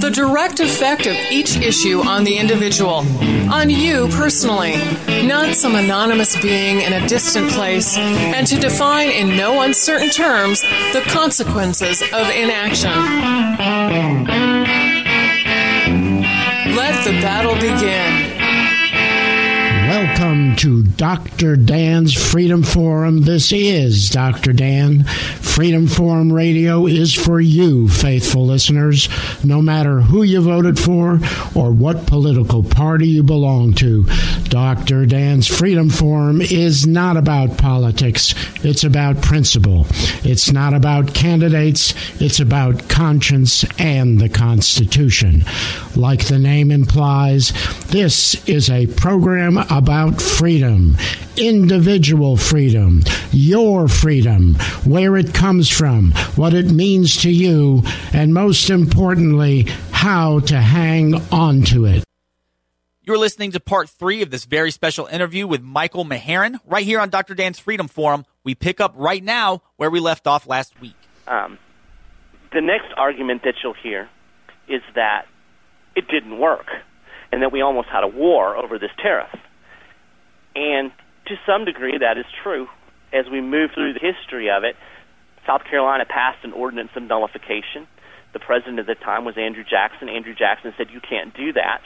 the direct effect of each issue on the individual, on you personally, not some anonymous being in a distant place, and to define in no uncertain terms the consequences of inaction. Let the battle begin. Welcome to Dr. Dan's Freedom Forum. This is Dr. Dan. Freedom Forum Radio is for you, faithful listeners, no matter who you voted for or what political party you belong to. Dr. Dan's Freedom Forum is not about politics, it's about principle. It's not about candidates, it's about conscience and the Constitution. Like the name implies, this is a program about freedom, individual freedom, your freedom, where it comes from, what it means to you, and most importantly, how to hang on to it. You're listening to part three of this very special interview with Michael Maharan right here on Dr. Dan's Freedom Forum. We pick up right now where we left off last week. Um, the next argument that you'll hear is that it didn't work and that we almost had a war over this tariff. And to some degree, that is true. As we move through the history of it, South Carolina passed an ordinance of nullification. The president at the time was Andrew Jackson. Andrew Jackson said, You can't do that.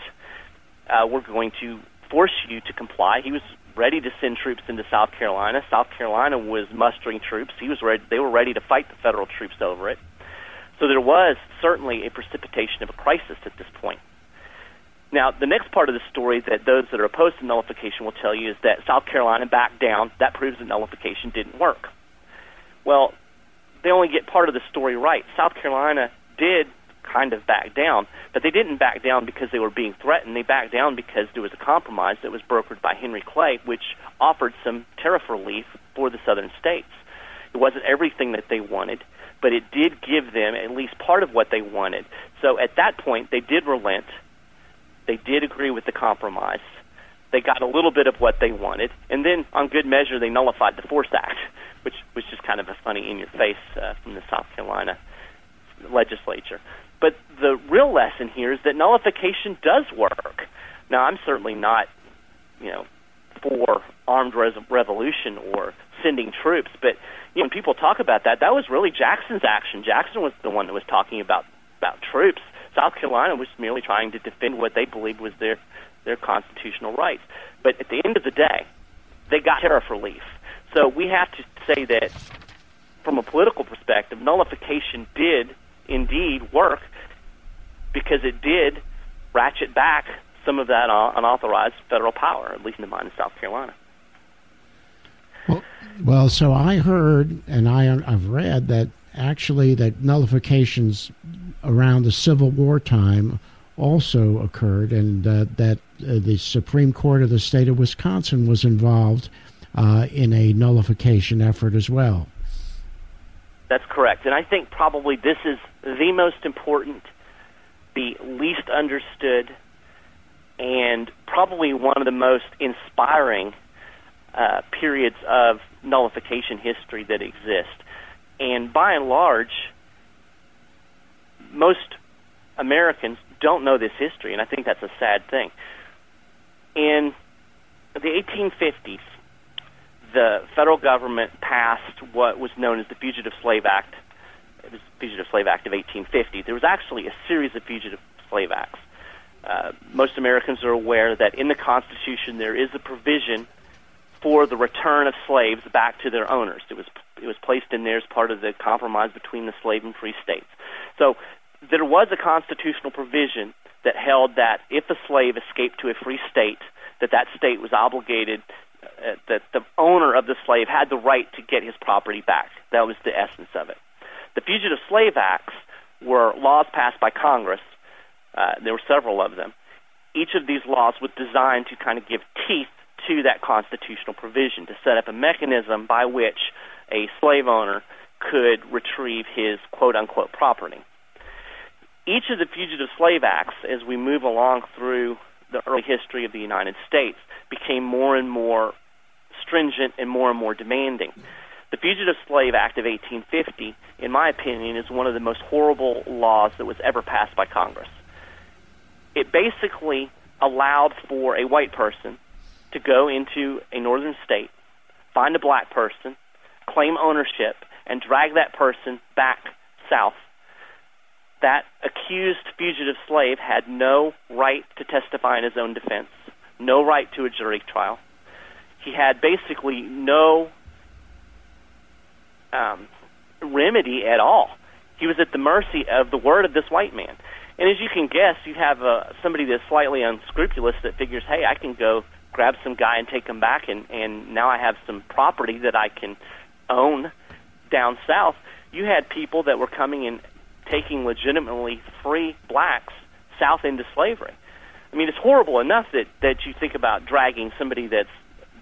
Uh, we're going to force you to comply. He was ready to send troops into South Carolina. South Carolina was mustering troops. He was ready, they were ready to fight the federal troops over it. So there was certainly a precipitation of a crisis at this point. Now, the next part of the story that those that are opposed to nullification will tell you is that South Carolina backed down. That proves that nullification didn't work. Well, they only get part of the story right. South Carolina did kind of back down, but they didn't back down because they were being threatened. They backed down because there was a compromise that was brokered by Henry Clay, which offered some tariff relief for the southern states. It wasn't everything that they wanted, but it did give them at least part of what they wanted. So at that point, they did relent they did agree with the compromise. They got a little bit of what they wanted, and then, on good measure, they nullified the Force Act, which was just kind of a funny in your face uh, from the South Carolina legislature. But the real lesson here is that nullification does work. Now, I'm certainly not, you know, for armed res- revolution or sending troops, but you know, when people talk about that, that was really Jackson's action. Jackson was the one that was talking about about troops. South Carolina was merely trying to defend what they believed was their their constitutional rights. But at the end of the day, they got tariff relief. So we have to say that from a political perspective, nullification did indeed work because it did ratchet back some of that uh, unauthorized federal power, at least in the mind of South Carolina. Well, well, so I heard and I, I've read that actually that nullifications around the Civil War time also occurred, and uh, that uh, the Supreme Court of the state of Wisconsin was involved uh, in a nullification effort as well. That's correct. And I think probably this is the most important, the least understood, and probably one of the most inspiring uh, periods of nullification history that exist. And by and large, most Americans don't know this history, and I think that's a sad thing. In the 1850s, the federal government passed what was known as the Fugitive Slave Act. It was the Fugitive Slave Act of 1850. There was actually a series of Fugitive Slave Acts. Uh, most Americans are aware that in the Constitution there is a provision for the return of slaves back to their owners. It was it was placed in there as part of the compromise between the slave and free states. So there was a constitutional provision that held that if a slave escaped to a free state, that that state was obligated, uh, that the owner of the slave had the right to get his property back. That was the essence of it. The Fugitive Slave Acts were laws passed by Congress. Uh, there were several of them. Each of these laws was designed to kind of give teeth to that constitutional provision, to set up a mechanism by which a slave owner could retrieve his quote unquote property. Each of the Fugitive Slave Acts, as we move along through the early history of the United States, became more and more stringent and more and more demanding. The Fugitive Slave Act of 1850, in my opinion, is one of the most horrible laws that was ever passed by Congress. It basically allowed for a white person to go into a northern state, find a black person, claim ownership, and drag that person back south. That accused fugitive slave had no right to testify in his own defense, no right to a jury trial. He had basically no um, remedy at all. He was at the mercy of the word of this white man. And as you can guess, you have uh, somebody that's slightly unscrupulous that figures, hey, I can go grab some guy and take him back, and and now I have some property that I can own down south. You had people that were coming and taking legitimately free blacks south into slavery. I mean, it's horrible enough that that you think about dragging somebody that's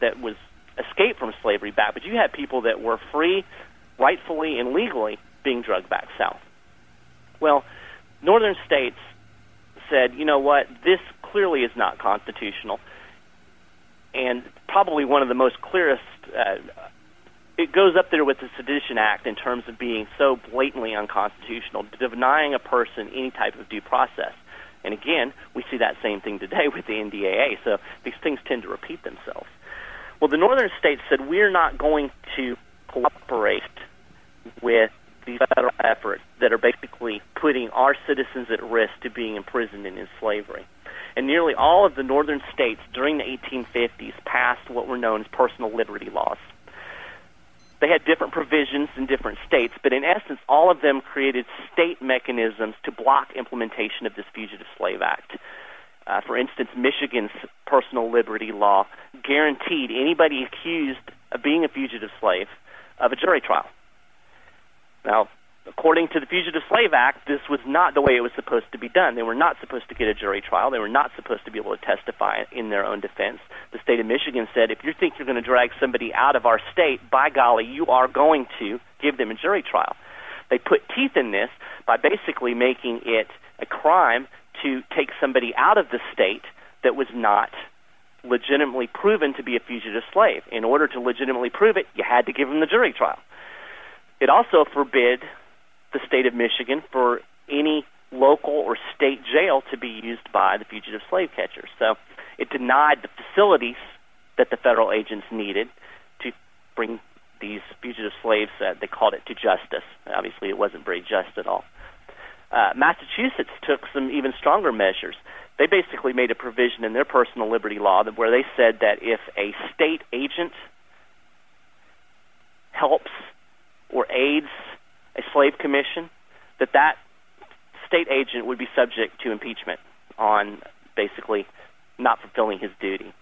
that was escaped from slavery back, but you had people that were free, rightfully and legally being drugged back south. Well, northern states said, you know what, this clearly is not constitutional and probably one of the most clearest. Uh, it goes up there with the Sedition Act in terms of being so blatantly unconstitutional, denying a person any type of due process. And again, we see that same thing today with the NDAA. So these things tend to repeat themselves. Well, the northern states said we're not going to cooperate with these federal efforts that are basically putting our citizens at risk to being imprisoned and in slavery and nearly all of the northern states during the 1850s passed what were known as personal liberty laws. They had different provisions in different states, but in essence, all of them created state mechanisms to block implementation of this Fugitive Slave Act. Uh, for instance, Michigan's personal liberty law guaranteed anybody accused of being a fugitive slave of a jury trial. Now, according to the Fugitive Slave Act, this was not the way it was supposed to be done. They were not supposed to get a jury trial. They were not supposed to be able to testify in their own defense. The state of Michigan said, if you think you're going to drag somebody out of our state, by golly, you are going to give them a jury trial. They put teeth in this by basically making it a crime to take somebody out of the state that was not legitimately proven to be a fugitive slave. In order to legitimately prove it, you had to give them the jury trial. It also forbid the state of Michigan for any local or state jail to be used by the fugitive slave catchers. So it denied the facilities that the federal agents needed to bring these fugitive slaves, uh, they called it to justice. Obviously, it wasn't very just at all. Uh, Massachusetts took some even stronger measures. They basically made a provision in their personal liberty law that where they said that if a state agent helps or aids a slave commission, that that state agent would be subject to impeachment on basically not fulfilling his duty.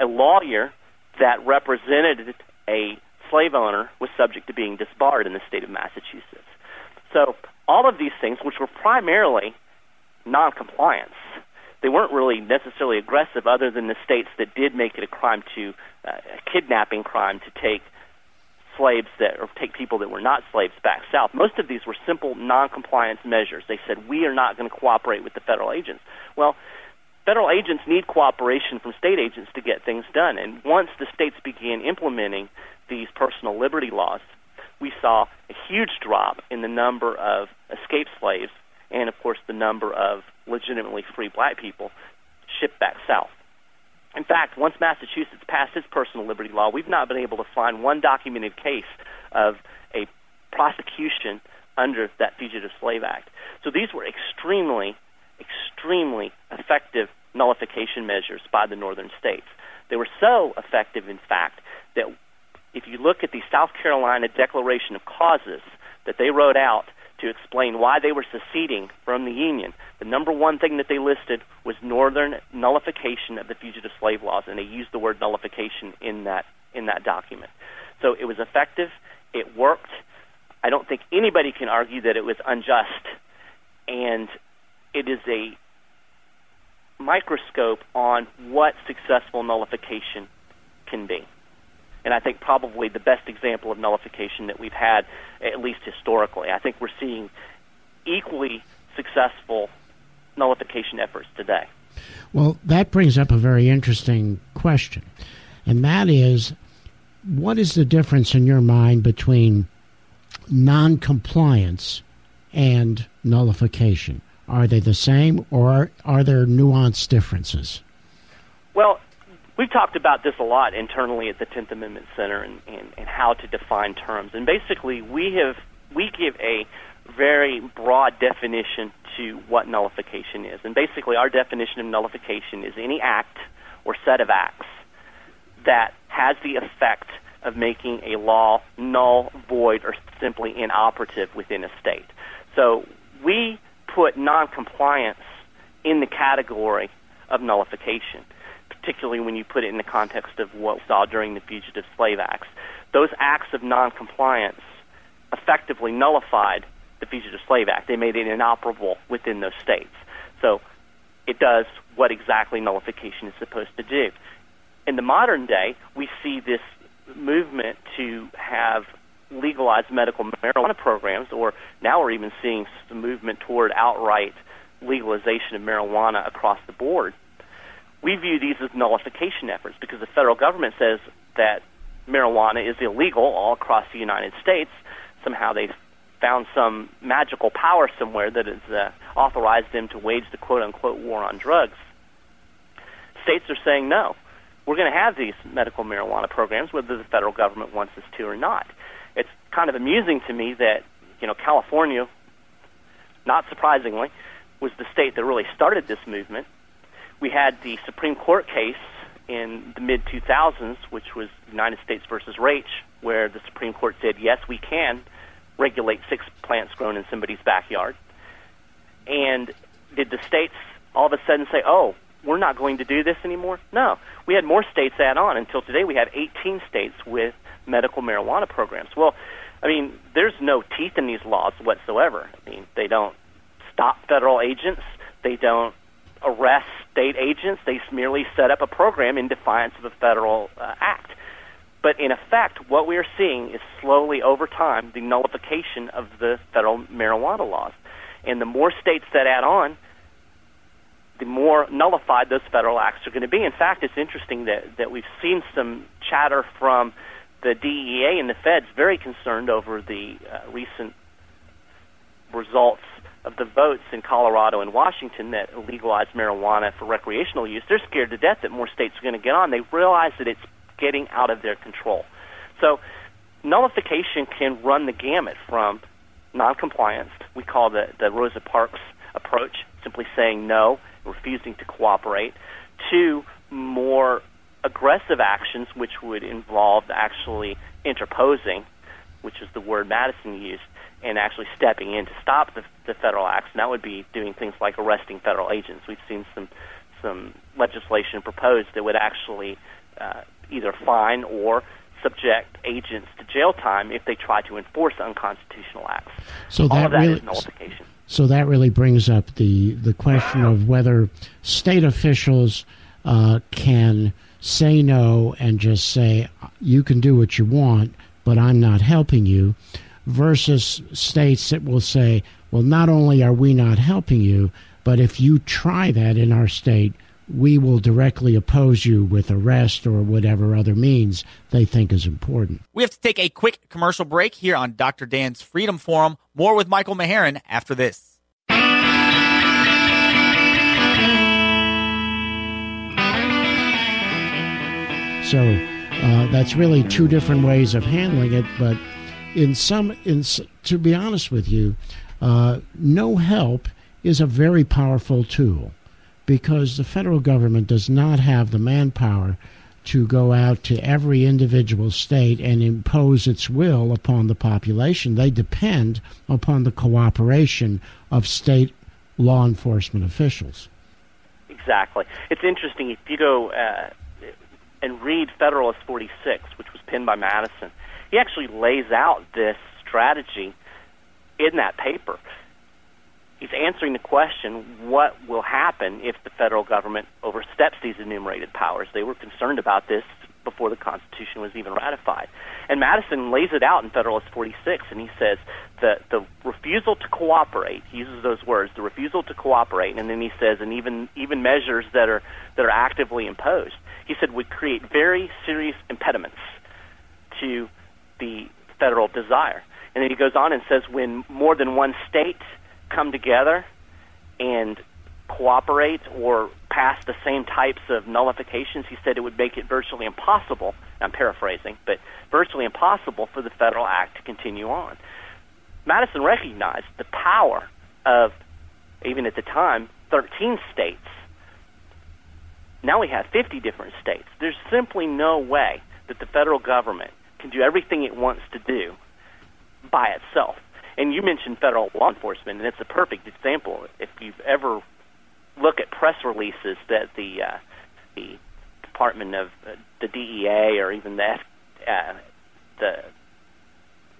A lawyer that represented a slave owner was subject to being disbarred in the state of Massachusetts. So all of these things, which were primarily noncompliance, they weren't really necessarily aggressive, other than the states that did make it a crime to uh, a kidnapping crime to take slaves that or take people that were not slaves back south. Most of these were simple non-compliance measures. They said we are not going to cooperate with the federal agents. Well, federal agents need cooperation from state agents to get things done. And once the states began implementing these personal liberty laws, we saw a huge drop in the number of escaped slaves and, of course, the number of legitimately free black people shipped back south. In fact, once Massachusetts passed its personal liberty law, we've not been able to find one documented case of a prosecution under that Fugitive Slave Act. So these were extremely, extremely effective nullification measures by the northern states. They were so effective, in fact, that if you look at the South Carolina Declaration of Causes that they wrote out to explain why they were seceding from the Union, the number one thing that they listed was Northern nullification of the fugitive slave laws, and they used the word nullification in that in that document. So it was effective. It worked. I don't think anybody can argue that it was unjust, and it is a microscope on what successful nullification can be. And I think probably the best example of nullification that we've had, at least historically. I think we're seeing equally successful nullification efforts today. Well, that brings up a very interesting question, and that is what is the difference in your mind between noncompliance and nullification? Are they the same or are there nuanced differences? Well, we've talked about this a lot internally at the 10th Amendment Center and, and, and how to define terms. And basically, we have we give a very broad definition to what nullification is. And basically, our definition of nullification is any act or set of acts that has the effect of making a law null, void, or simply inoperative within a state. So we put noncompliance in the category of nullification, particularly when you put it in the context of what we saw during the Fugitive Slave Acts. Those acts of noncompliance effectively nullified the Fugitive Slave Act. They made it inoperable within those states. So it does what exactly nullification is supposed to do. In the modern day, we see this movement to have legalized medical marijuana programs, or now we're even seeing some movement toward outright legalization of marijuana across the board. We view these as nullification efforts because the federal government says that marijuana is illegal all across the United States. Somehow they've found some magical power somewhere that has uh, authorized them to wage the quote unquote war on drugs. States are saying no. We're going to have these medical marijuana programs whether the federal government wants us to or not. It's kind of amusing to me that, you know, California, not surprisingly, was the state that really started this movement. We had the Supreme Court case in the mid 2000s, which was United States versus Raich, where the Supreme Court said, yes, we can regulate six plants grown in somebody's backyard. And did the states all of a sudden say, oh, we're not going to do this anymore? No. We had more states add on. Until today, we have 18 states with medical marijuana programs. Well, I mean, there's no teeth in these laws whatsoever. I mean, they don't stop federal agents, they don't arrest state agents, they merely set up a program in defiance of a federal uh, act. But in effect, what we are seeing is slowly over time the nullification of the federal marijuana laws. And the more states that add on, the more nullified those federal acts are going to be. In fact, it's interesting that, that we've seen some chatter from the DEA and the feds very concerned over the uh, recent results of the votes in Colorado and Washington that legalized marijuana for recreational use. They're scared to death that more states are going to get on. They realize that it's getting out of their control. So nullification can run the gamut from noncompliance, we call the, the Rosa Parks approach, simply saying no, refusing to cooperate, to more aggressive actions, which would involve actually interposing, which is the word Madison used, and actually stepping in to stop the, the federal acts. And that would be doing things like arresting federal agents. We've seen some some legislation proposed that would actually uh, either fine or subject agents to jail time if they try to enforce unconstitutional acts. So All that, of that really, is nullification. So that really brings up the the question of whether state officials uh, can say no and just say you can do what you want, but I'm not helping you, versus states that will say, well, not only are we not helping you, but if you try that in our state, we will directly oppose you with arrest or whatever other means they think is important. We have to take a quick commercial break here on Dr. Dan's Freedom Forum. More with Michael Maharan after this. So uh, that's really two different ways of handling it. But in some, in to be honest with you, uh, no help is a very powerful tool because the federal government does not have the manpower to go out to every individual state and impose its will upon the population. They depend upon the cooperation of state law enforcement officials. Exactly. It's interesting if you go uh, and read Federalist 46, which was penned by Madison. He actually lays out this strategy in that paper. He's answering the question what will happen if the federal government oversteps these enumerated powers? They were concerned about this before the Constitution was even ratified. And Madison lays it out in Federalist 46, and he says that the refusal to cooperate, he uses those words, the refusal to cooperate, and then he says, and even, even measures that are, that are actively imposed, he said would create very serious impediments to the federal desire. And then he goes on and says when more than one state come together and cooperate or pass the same types of nullifications, he said it would make it virtually impossible. I'm paraphrasing, but virtually impossible for the federal act to continue on. Madison recognized the power of, even at the time, 13 states. Now we have 50 different states. There's simply no way that the federal government can do everything it wants to do by itself. And you mentioned federal law enforcement, and it's a perfect example. If you've ever look at press releases that the uh, the Department of uh, the DEA or even the uh, the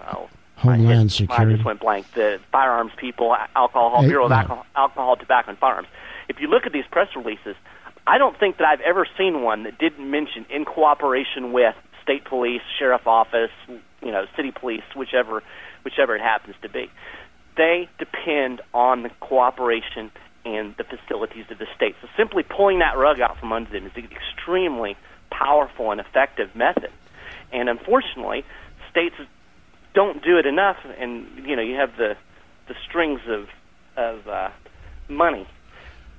oh, Homeland Security. I just went blank. The firearms people, alcohol Bureau of alcohol, alcohol, tobacco, and firearms. If you look at these press releases, I don't think that I've ever seen one that didn't mention in cooperation with state police, sheriff office, you know, city police, whichever whichever it happens to be. They depend on the cooperation and the facilities of the state. So simply pulling that rug out from under them is an extremely powerful and effective method. And unfortunately, states don't do it enough, and you know you have the the strings of of uh, money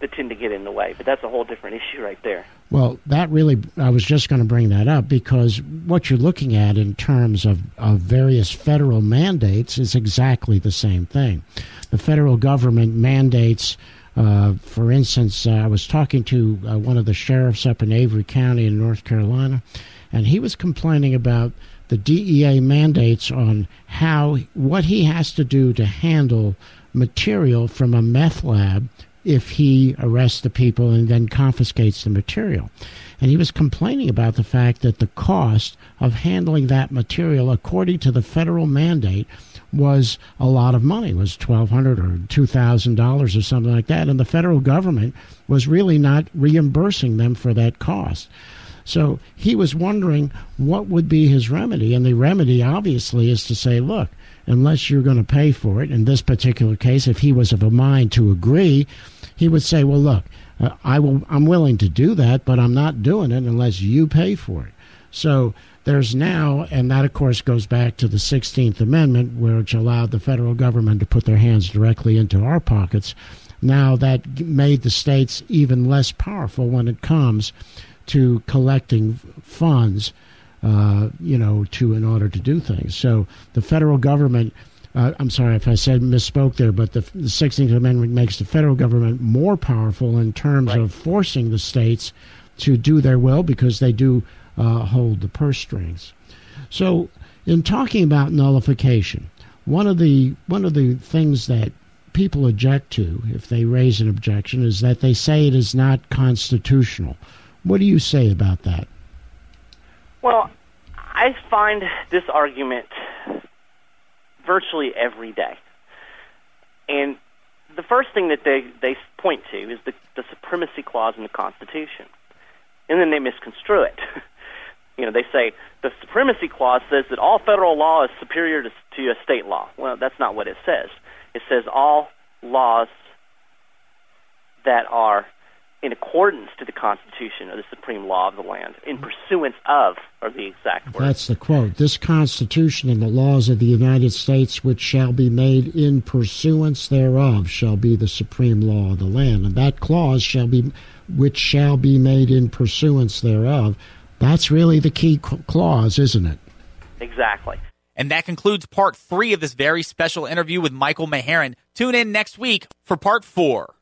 that tend to get in the way. But that's a whole different issue right there. Well, that really, I was just going to bring that up because what you're looking at in terms of, of various federal mandates is exactly the same thing. The federal government mandates, uh, for instance, uh, I was talking to uh, one of the sheriffs up in Avery County in North Carolina, and he was complaining about the DEA mandates on how, what he has to do to handle material from a meth lab if he arrests the people and then confiscates the material. And he was complaining about the fact that the cost of handling that material, according to the federal mandate, was a lot of money. It was twelve hundred or two thousand dollars or something like that, and the federal government was really not reimbursing them for that cost. So he was wondering what would be his remedy, and the remedy obviously is to say, look, unless you're going to pay for it. In this particular case, if he was of a mind to agree, he would say, "Well, look, uh, I will. I'm willing to do that, but I'm not doing it unless you pay for it." So there's now, and that of course goes back to the 16th Amendment, which allowed the federal government to put their hands directly into our pockets. Now that made the states even less powerful when it comes to collecting funds uh, you know, to in order to do things. So the federal government. Uh, I'm sorry if I said misspoke there, but the, the 16th Amendment makes the federal government more powerful in terms right. of forcing the states to do their will because they do uh, hold the purse strings. So, in talking about nullification, one of the one of the things that people object to, if they raise an objection, is that they say it is not constitutional. What do you say about that? Well, I find this argument virtually every day. And the first thing that they, they point to is the, the supremacy clause in the Constitution. And then they misconstrue it. you know, they say the supremacy clause says that all federal law is superior to, to a state law. Well, that's not what it says. It says all laws that are in accordance to the Constitution or the supreme law of the land, in pursuance of, are the exact words. That's the quote. This Constitution and the laws of the United States, which shall be made in pursuance thereof, shall be the supreme law of the land. And that clause shall be, which shall be made in pursuance thereof. That's really the key clause, isn't it? Exactly. And that concludes part three of this very special interview with Michael Maharan. Tune in next week for part four.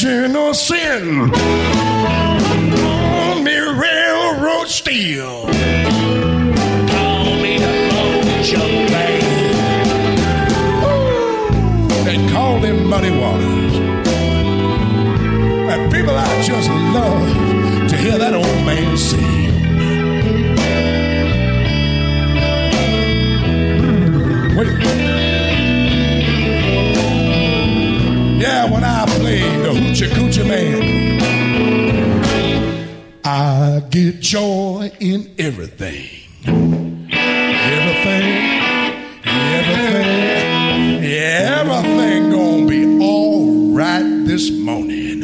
Original sin. On me railroad steel. Call me the Mojo Man. They call them muddy waters. And people, I just love to hear that old man sing. Yeah, when I coochie coochie man. I get joy in everything. Everything, everything, everything gonna be all right this morning.